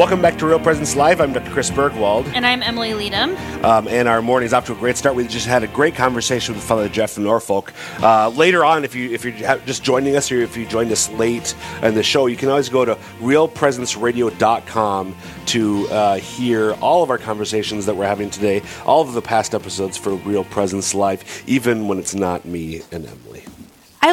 Welcome back to Real Presence Live. I'm Dr. Chris Burgwald. And I'm Emily Leadham. Um, and our morning's off to a great start. We just had a great conversation with Father Jeff from Norfolk. Uh, later on, if you if you're just joining us or if you joined us late in the show, you can always go to realpresenceradio.com to uh, hear all of our conversations that we're having today, all of the past episodes for Real Presence Live, even when it's not me and Emily.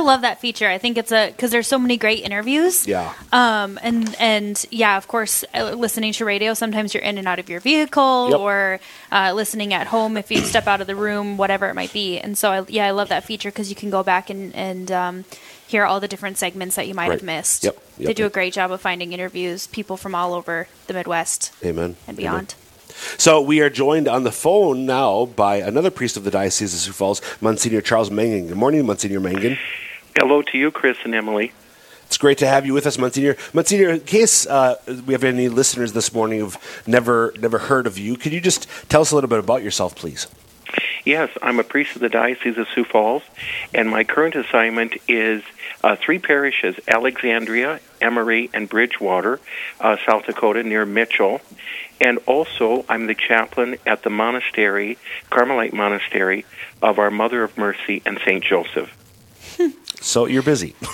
Love that feature. I think it's a because there's so many great interviews. Yeah. Um. And and yeah, of course, uh, listening to radio. Sometimes you're in and out of your vehicle, Yep. or uh, listening at home if you step out of the room, whatever it might be. And so, I, yeah, I love that feature because you can go back and and um, hear all the different segments that you might have missed. Yep. They Yep. do a great job of finding interviews, people from all over the Midwest Amen. and Amen. beyond. So we are joined on the phone now by another priest of the Diocese of Sioux Falls, Monsignor Charles Mangan. Good morning, Monsignor Mangan. Hello to you, Chris and Emily. It's great to have you with us, Monsignor. Monsignor, in case uh, we have any listeners this morning who've never never heard of you, could you just tell us a little bit about yourself, please? Yes, I'm a priest of the Diocese of Sioux Falls, and my current assignment is uh, three parishes Alexandria, Emery, and Bridgewater, uh, South Dakota, near Mitchell. And also, I'm the chaplain at the monastery, Carmelite Monastery, of our Mother of Mercy and St. Joseph. So you're busy.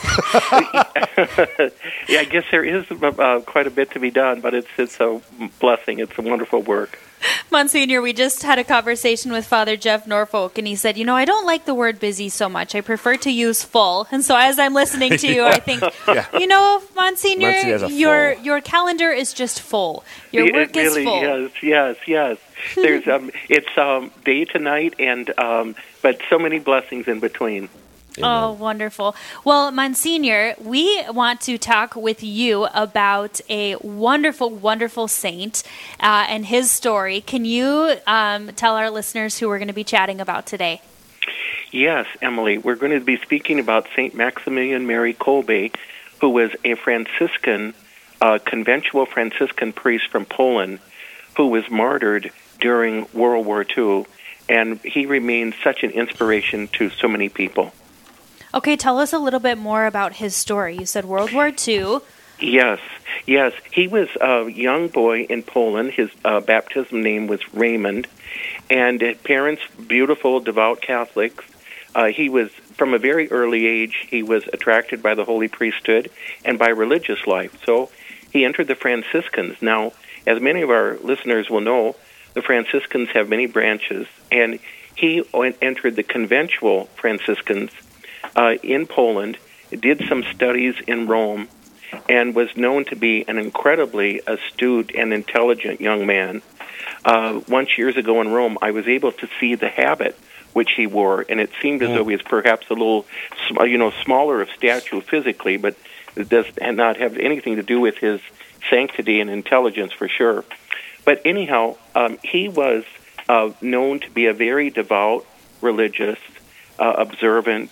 Yeah, I guess there is uh, quite a bit to be done, but it's it's a blessing. It's a wonderful work. Monsignor, we just had a conversation with Father Jeff Norfolk, and he said, You know, I don't like the word busy so much. I prefer to use full. And so as I'm listening to you, I think, Yeah. you know, Monsignor, Monsignor your, your calendar is just full. Your It work really is full. Yes, yes, yes. There's um, it's um, day to night, and um, but so many blessings in between. Oh, wonderful. Well, Monsignor, we want to talk with you about a wonderful, wonderful saint uh, and his story. Can you um, tell our listeners who we're going to be chatting about today? Yes, Emily, we're going to be speaking about Saint Maximilian Mary Kolbe, who was a Franciscan, uh, conventual Franciscan priest from Poland, who was martyred during World War II, and he remains such an inspiration to so many people. Okay, tell us a little bit more about his story. You said World War II. Yes, yes. He was a young boy in Poland. His uh, baptism name was Raymond, and uh, parents, beautiful, devout Catholics. Uh, he was, from a very early age, he was attracted by the holy priesthood and by religious life. So he entered the Franciscans. Now, as many of our listeners will know, the Franciscans have many branches, and he entered the conventual Franciscans uh, in Poland, did some studies in Rome, and was known to be an incredibly astute and intelligent young man. Uh, once years ago in Rome, I was able to see the habit which he wore, and it seemed as though he was perhaps a little, you know, smaller of stature physically, but it does not have anything to do with his sanctity and intelligence for sure. But anyhow, um, he was uh, known to be a very devout, religious, uh, observant,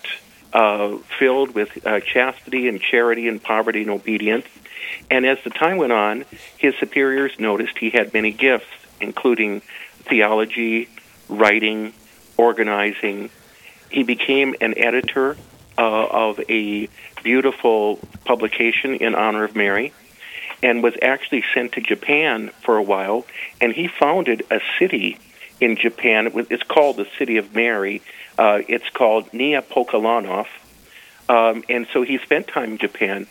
uh, filled with uh, chastity and charity and poverty and obedience. And as the time went on, his superiors noticed he had many gifts, including theology, writing, organizing. He became an editor uh, of a beautiful publication in honor of Mary and was actually sent to Japan for a while. And he founded a city in Japan. It's called the City of Mary. Uh, it's called Niepokalanów. Um, and so he spent time in Japan.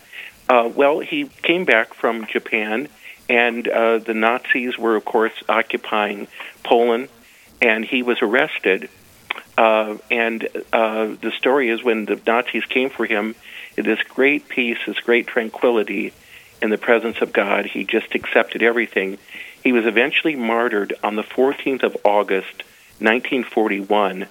Uh, well, he came back from Japan, and uh, the Nazis were, of course, occupying Poland, and he was arrested. Uh, and uh, the story is when the Nazis came for him, this great peace, this great tranquility in the presence of God, he just accepted everything. He was eventually martyred on the 14th of August, 1941,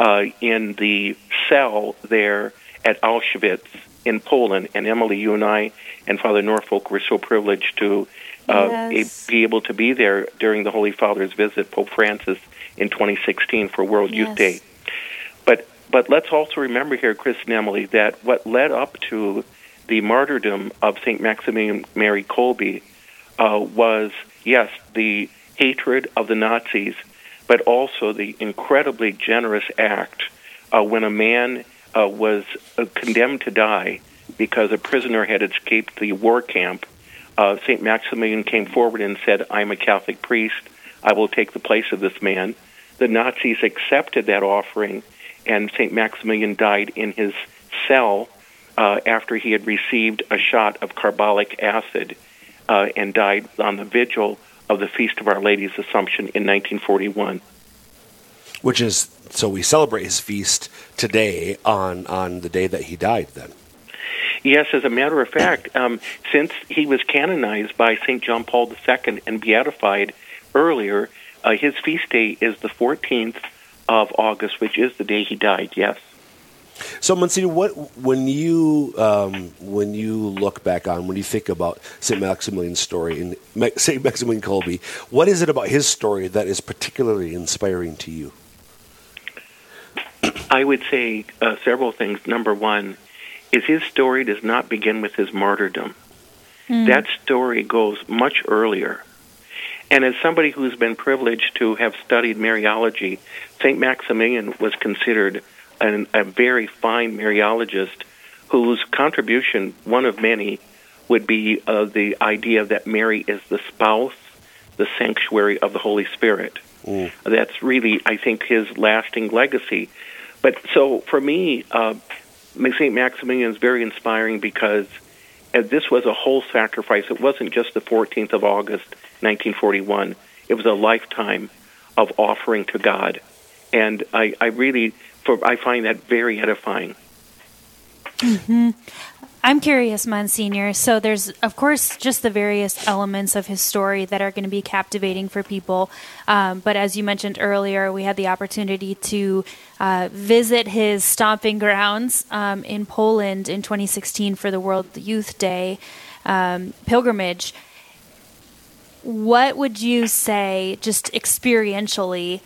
uh, in the cell there at Auschwitz in Poland. And Emily, you and I and Father Norfolk were so privileged to uh, Yes. be able to be there during the Holy Father's visit, Pope Francis, in 2016 for World Youth Day. But but let's also remember here, Chris and Emily, that what led up to the martyrdom of Saint Maximilian Mary Kolbe uh, was, yes, the hatred of the Nazis, but also the incredibly generous act uh, when a man uh, was uh, condemned to die because a prisoner had escaped the war camp. Uh, St. Maximilian came forward and said, I'm a Catholic priest. I will take the place of this man. The Nazis accepted that offering, and St. Maximilian died in his cell uh, after he had received a shot of carbolic acid uh, and died on the vigil of the Feast of Our Lady's Assumption in 1941. Which is so we celebrate his feast today on on the day that he died. Then. Yes, as a matter of fact, um, since he was canonized by St. John Paul II and beatified earlier, uh, his feast day is the 14th of August, which is the day he died. Yes. So, Monsignor, what when you um, when you look back on when you think about Saint Maximilian's story and Saint Maximilian Kolbe, what is it about his story that is particularly inspiring to you? I would say uh, several things. Number one is his story does not begin with his martyrdom. Mm. That story goes much earlier. And as somebody who's been privileged to have studied Mariology, St. Maximilian was considered an, a very fine Mariologist whose contribution, one of many, would be uh, the idea that Mary is the spouse, the sanctuary of the Holy Spirit. Mm. That's really, I think, his lasting legacy. But so for me, uh, St. Maximilian is very inspiring because uh, this was a whole sacrifice. It wasn't just the 14th of August, 1941. It was a lifetime of offering to God. And I, I really, for I find that very edifying. Mm-hmm. I'm curious, Monsignor. So there's, of course, just the various elements of his story that are going to be captivating for people. Um, but as you mentioned earlier, we had the opportunity to uh, visit his stomping grounds um, in Poland in 2016 for the World Youth Day um, pilgrimage. What would you say, just experientially,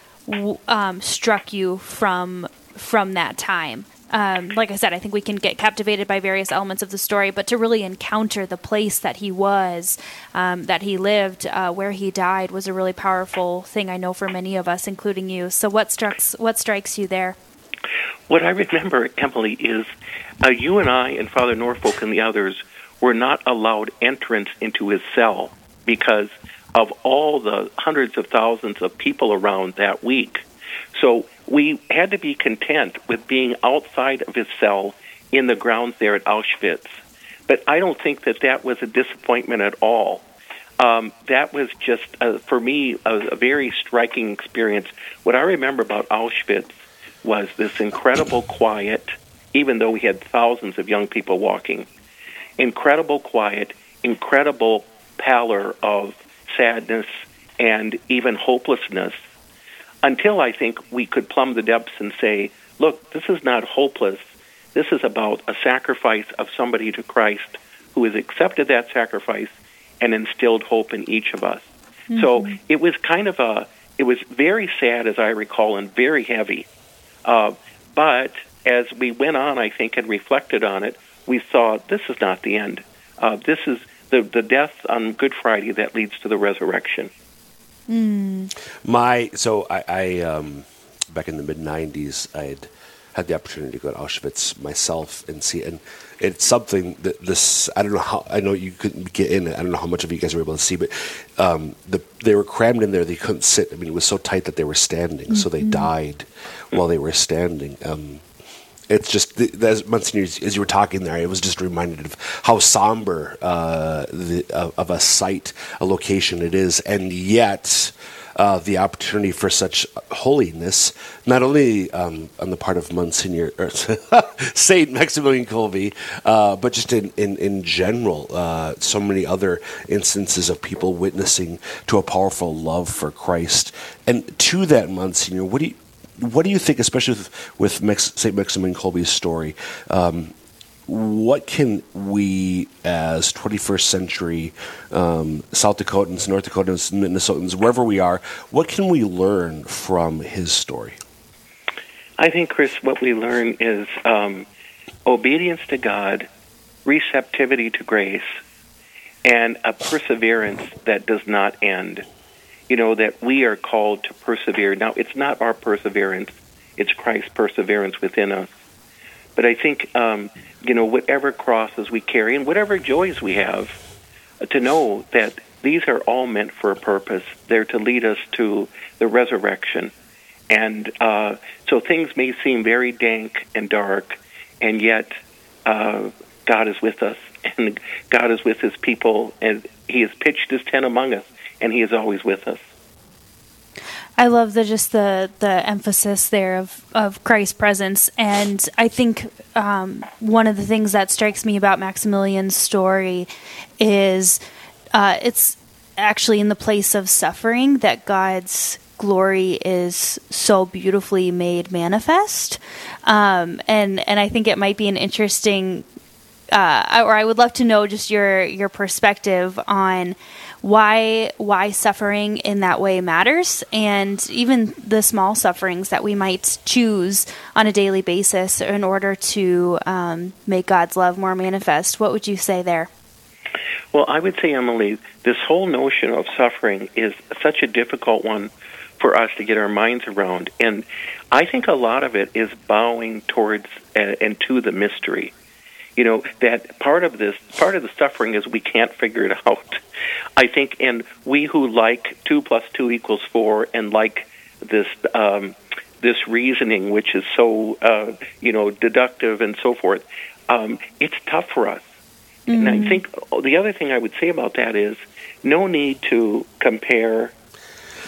um, struck you from from that time? um, like I said, I think we can get captivated by various elements of the story, but to really encounter the place that he was, um, that he lived, uh, where he died, was a really powerful thing. I know for many of us, including you. So, what strikes what strikes you there? What I remember, Emily, is uh, you and I and Father Norfolk and the others were not allowed entrance into his cell because of all the hundreds of thousands of people around that week. So we had to be content with being outside of his cell in the grounds there at Auschwitz. But I don't think that that was a disappointment at all. Um, that was just, uh, for me, a, a very striking experience. What I remember about Auschwitz was this incredible quiet, even though we had thousands of young people walking. Incredible quiet, incredible pallor of sadness and even hopelessness until I think we could plumb the depths and say, look, this is not hopeless. This is about a sacrifice of somebody to Christ who has accepted that sacrifice and instilled hope in each of us. Mm-hmm. So it was kind of a, it was very sad as I recall and very heavy. Uh, but as we went on, I think, and reflected on it, we saw this is not the end. Uh, this is the, the death on Good Friday that leads to the resurrection. Mm. My so I, I um, back in the mid '90s, I had had the opportunity to go to Auschwitz myself and see, and it's something that this I don't know how I know you couldn't get in. I don't know how much of you guys were able to see, but um, the, they were crammed in there. They couldn't sit. I mean, it was so tight that they were standing, mm-hmm. so they mm-hmm. died while they were standing. Um, it's just as Monsignor, as you were talking there, it was just reminded of how somber uh, the, of a site, a location it is, and yet uh, the opportunity for such holiness, not only um, on the part of Monsignor Saint Maximilian Kolbe, uh, but just in in, in general, uh, so many other instances of people witnessing to a powerful love for Christ, and to that, Monsignor, what do you what do you think, especially with, with Max, St. Maximilian Kolbe's story? Um, what can we, as 21st century um, South Dakotans, North Dakotans, Minnesotans, wherever we are, what can we learn from his story? I think, Chris, what we learn is um, obedience to God, receptivity to grace, and a perseverance that does not end. You know, that we are called to persevere. Now, it's not our perseverance, it's Christ's perseverance within us. But I think, um, you know, whatever crosses we carry and whatever joys we have, uh, to know that these are all meant for a purpose. They're to lead us to the resurrection. And uh, so things may seem very dank and dark, and yet uh, God is with us, and God is with His people, and He has pitched His tent among us, and He is always with us. I love the just the the emphasis there of of Christ's presence, and I think um, one of the things that strikes me about Maximilian's story is uh, it's actually in the place of suffering that God's glory is so beautifully made manifest, um, and and I think it might be an interesting, uh, or I would love to know just your your perspective on why why suffering in that way matters and even the small sufferings that we might choose on a daily basis in order to um, make God's love more manifest. What would you say there? Well, I would say, Emily, this whole notion of suffering is such a difficult one for us to get our minds around. And I think a lot of it is bowing towards uh, and to the mystery you know that part of this part of the suffering is we can't figure it out i think and we who like two plus two equals four and like this um this reasoning which is so uh you know deductive and so forth um it's tough for us mm-hmm. and i mm. think the other thing i would say about that is no need to compare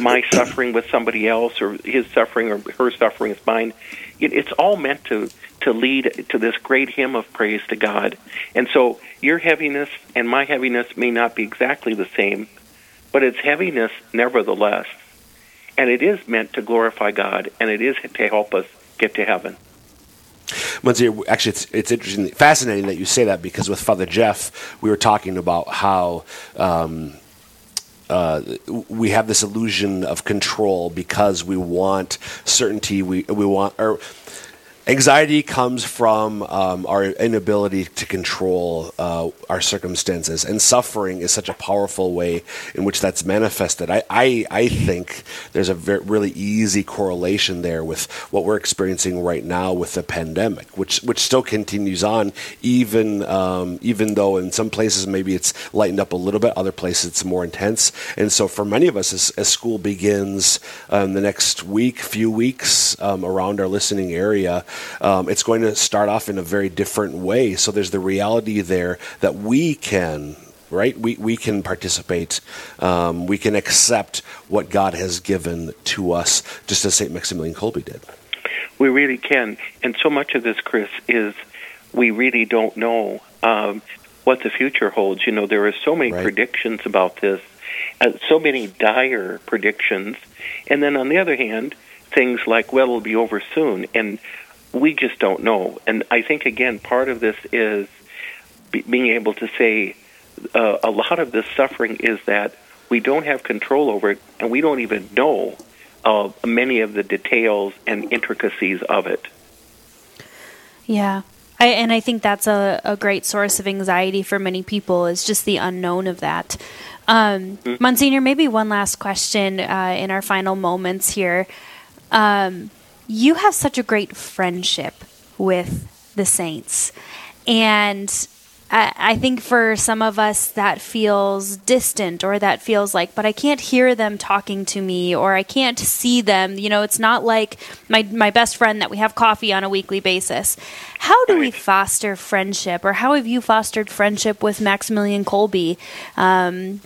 my suffering with somebody else or his suffering or her suffering is mine it's all meant to to lead to this great hymn of praise to God. And so your heaviness and my heaviness may not be exactly the same, but it's heaviness nevertheless. And it is meant to glorify God, and it is to help us get to heaven. Monsignor, actually, it's, it's interesting, fascinating that you say that because with Father Jeff, we were talking about how um, uh, we have this illusion of control because we want certainty. We we want or Anxiety comes from um, our inability to control uh, our circumstances, and suffering is such a powerful way in which that's manifested. I, I, I think there's a very, really easy correlation there with what we're experiencing right now with the pandemic, which which still continues on, even um, even though in some places maybe it's lightened up a little bit, other places it's more intense. And so for many of us, as, as school begins um, the next week, few weeks um, around our listening area um, it's going to start off in a very different way. So there's the reality there that we can right? We, we can participate. Um, we can accept what God has given to us, just as St. Maximilian Kolbe did. We really can. And so much of this, Chris, is we really don't know um, what the future holds. You know, there are so many right. predictions about this, uh, so many dire predictions. And then on the other hand, things like, well, it'll be over soon. And we just don't know. And I think, again, part of this is be, being able to say uh, a lot of this suffering is that we don't have control over it, and we don't even know uh, many of the details and intricacies of it. Yeah. I, and I think that's a, a great source of anxiety for many people is just the unknown of that. Um, mm-hmm. Monsignor, maybe one last question uh, in our final moments here. Um, you have such a great friendship with the saints. And I, I, think for some of us that feels distant or that feels like, but I can't hear them talking to me or I can't see them. You know, it's not like my, my best friend that we have coffee on a weekly basis. How do we foster friendship or how have you fostered friendship with Maximilian Kolbe? Um,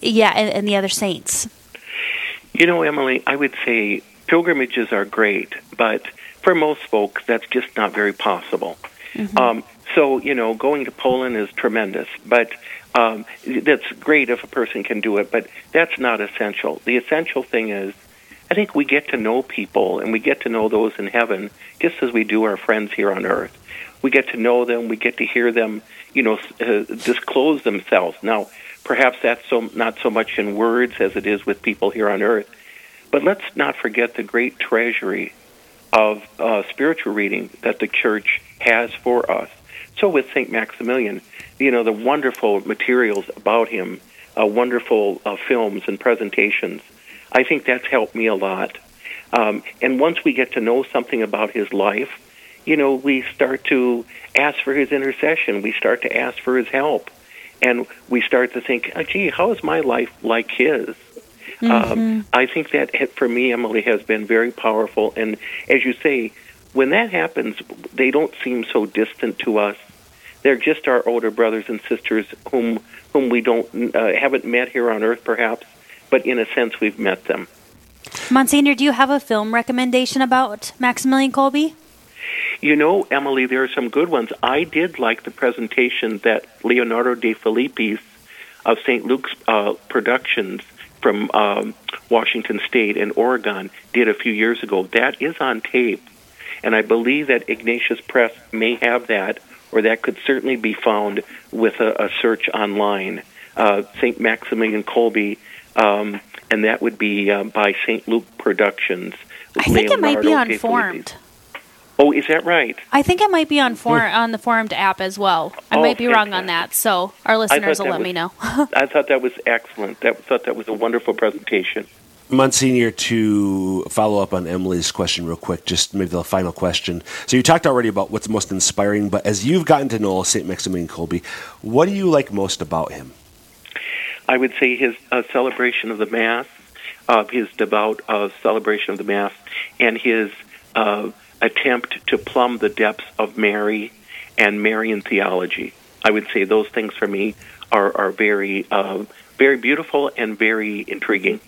yeah, and, and the other saints. You know, Emily, I would say pilgrimages are great, but for most folks, that's just not very possible. Mm-hmm. Um, so, you know, going to Poland is tremendous, but um, that's great if a person can do it, but that's not essential. The essential thing is, I think we get to know people and we get to know those in heaven just as we do our friends here on earth. We get to know them, we get to hear them, you know, uh, disclose themselves. Now, perhaps that's so not so much in words as it is with people here on earth, but let's not forget the great treasury of uh, spiritual reading that the church has for us. So with Saint Maximilian, you know the wonderful materials about him, uh, wonderful uh, films and presentations. I think that's helped me a lot. Um, and once we get to know something about his life, you know, we start to ask for his intercession. We start to ask for his help. And we start to think, oh, gee, how is my life like his? Mm-hmm. Um, I think that for me, Emily, has been very powerful. And as you say, when that happens, they don't seem so distant to us. They're just our older brothers and sisters whom whom we don't uh, haven't met here on Earth, perhaps, but in a sense, we've met them. Monsignor, do you have a film recommendation about Maximilian Kolbe? You know, Emily, there are some good ones. I did like the presentation that Leonardo Defilippis of St. Luke's uh, Productions from um, Washington State and Oregon did a few years ago. That is on tape, and I believe that Ignatius Press may have that, or that could certainly be found with a, a search online. Uh, St. Maximilian Kolbe, um, and that would be uh, by St. Luke Productions. I think Leonardo it might be on Formed. Oh, is that right? I think it might be on for, on the Formed app as well. I oh, might be fantastic. wrong on that, so our listeners will let was, me know. I thought that was excellent. That thought that was a wonderful presentation. Monsignor, to follow up on Emily's question real quick, just maybe the final question. So you talked already about what's most inspiring, but as you've gotten to know St. Maximilian Kolbe, what do you like most about him? I would say his uh, celebration of the Mass, uh, his devout uh, celebration of the Mass, and his uh, attempt to plumb the depths of Mary and Marian theology. I would say those things for me are, are very, uh, very beautiful and very intriguing.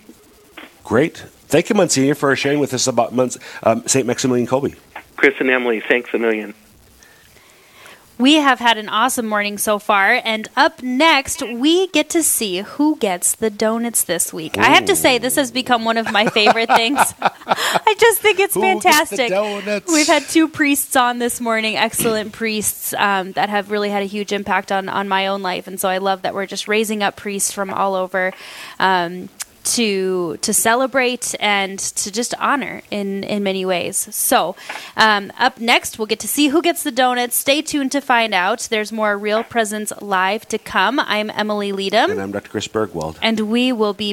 Great. Thank you, Monsignor, for sharing with us about um, St. Maximilian Kolbe. Chris and Emily, thanks a million. We have had an awesome morning so far, and up next, we get to see who gets the donuts this week. Ooh. I have to say, this has become one of my favorite things. I just think it's who fantastic. We've had two priests on this morning, excellent priests um, that have really had a huge impact on, on my own life, and so I love that we're just raising up priests from all over. Um, to to celebrate and to just honor in in many ways. So, um, up next, we'll get to see who gets the donuts. Stay tuned to find out. There's more Real Presence live to come. I'm Emily Leadham, and I'm Dr. Chris Burgwald, and we will be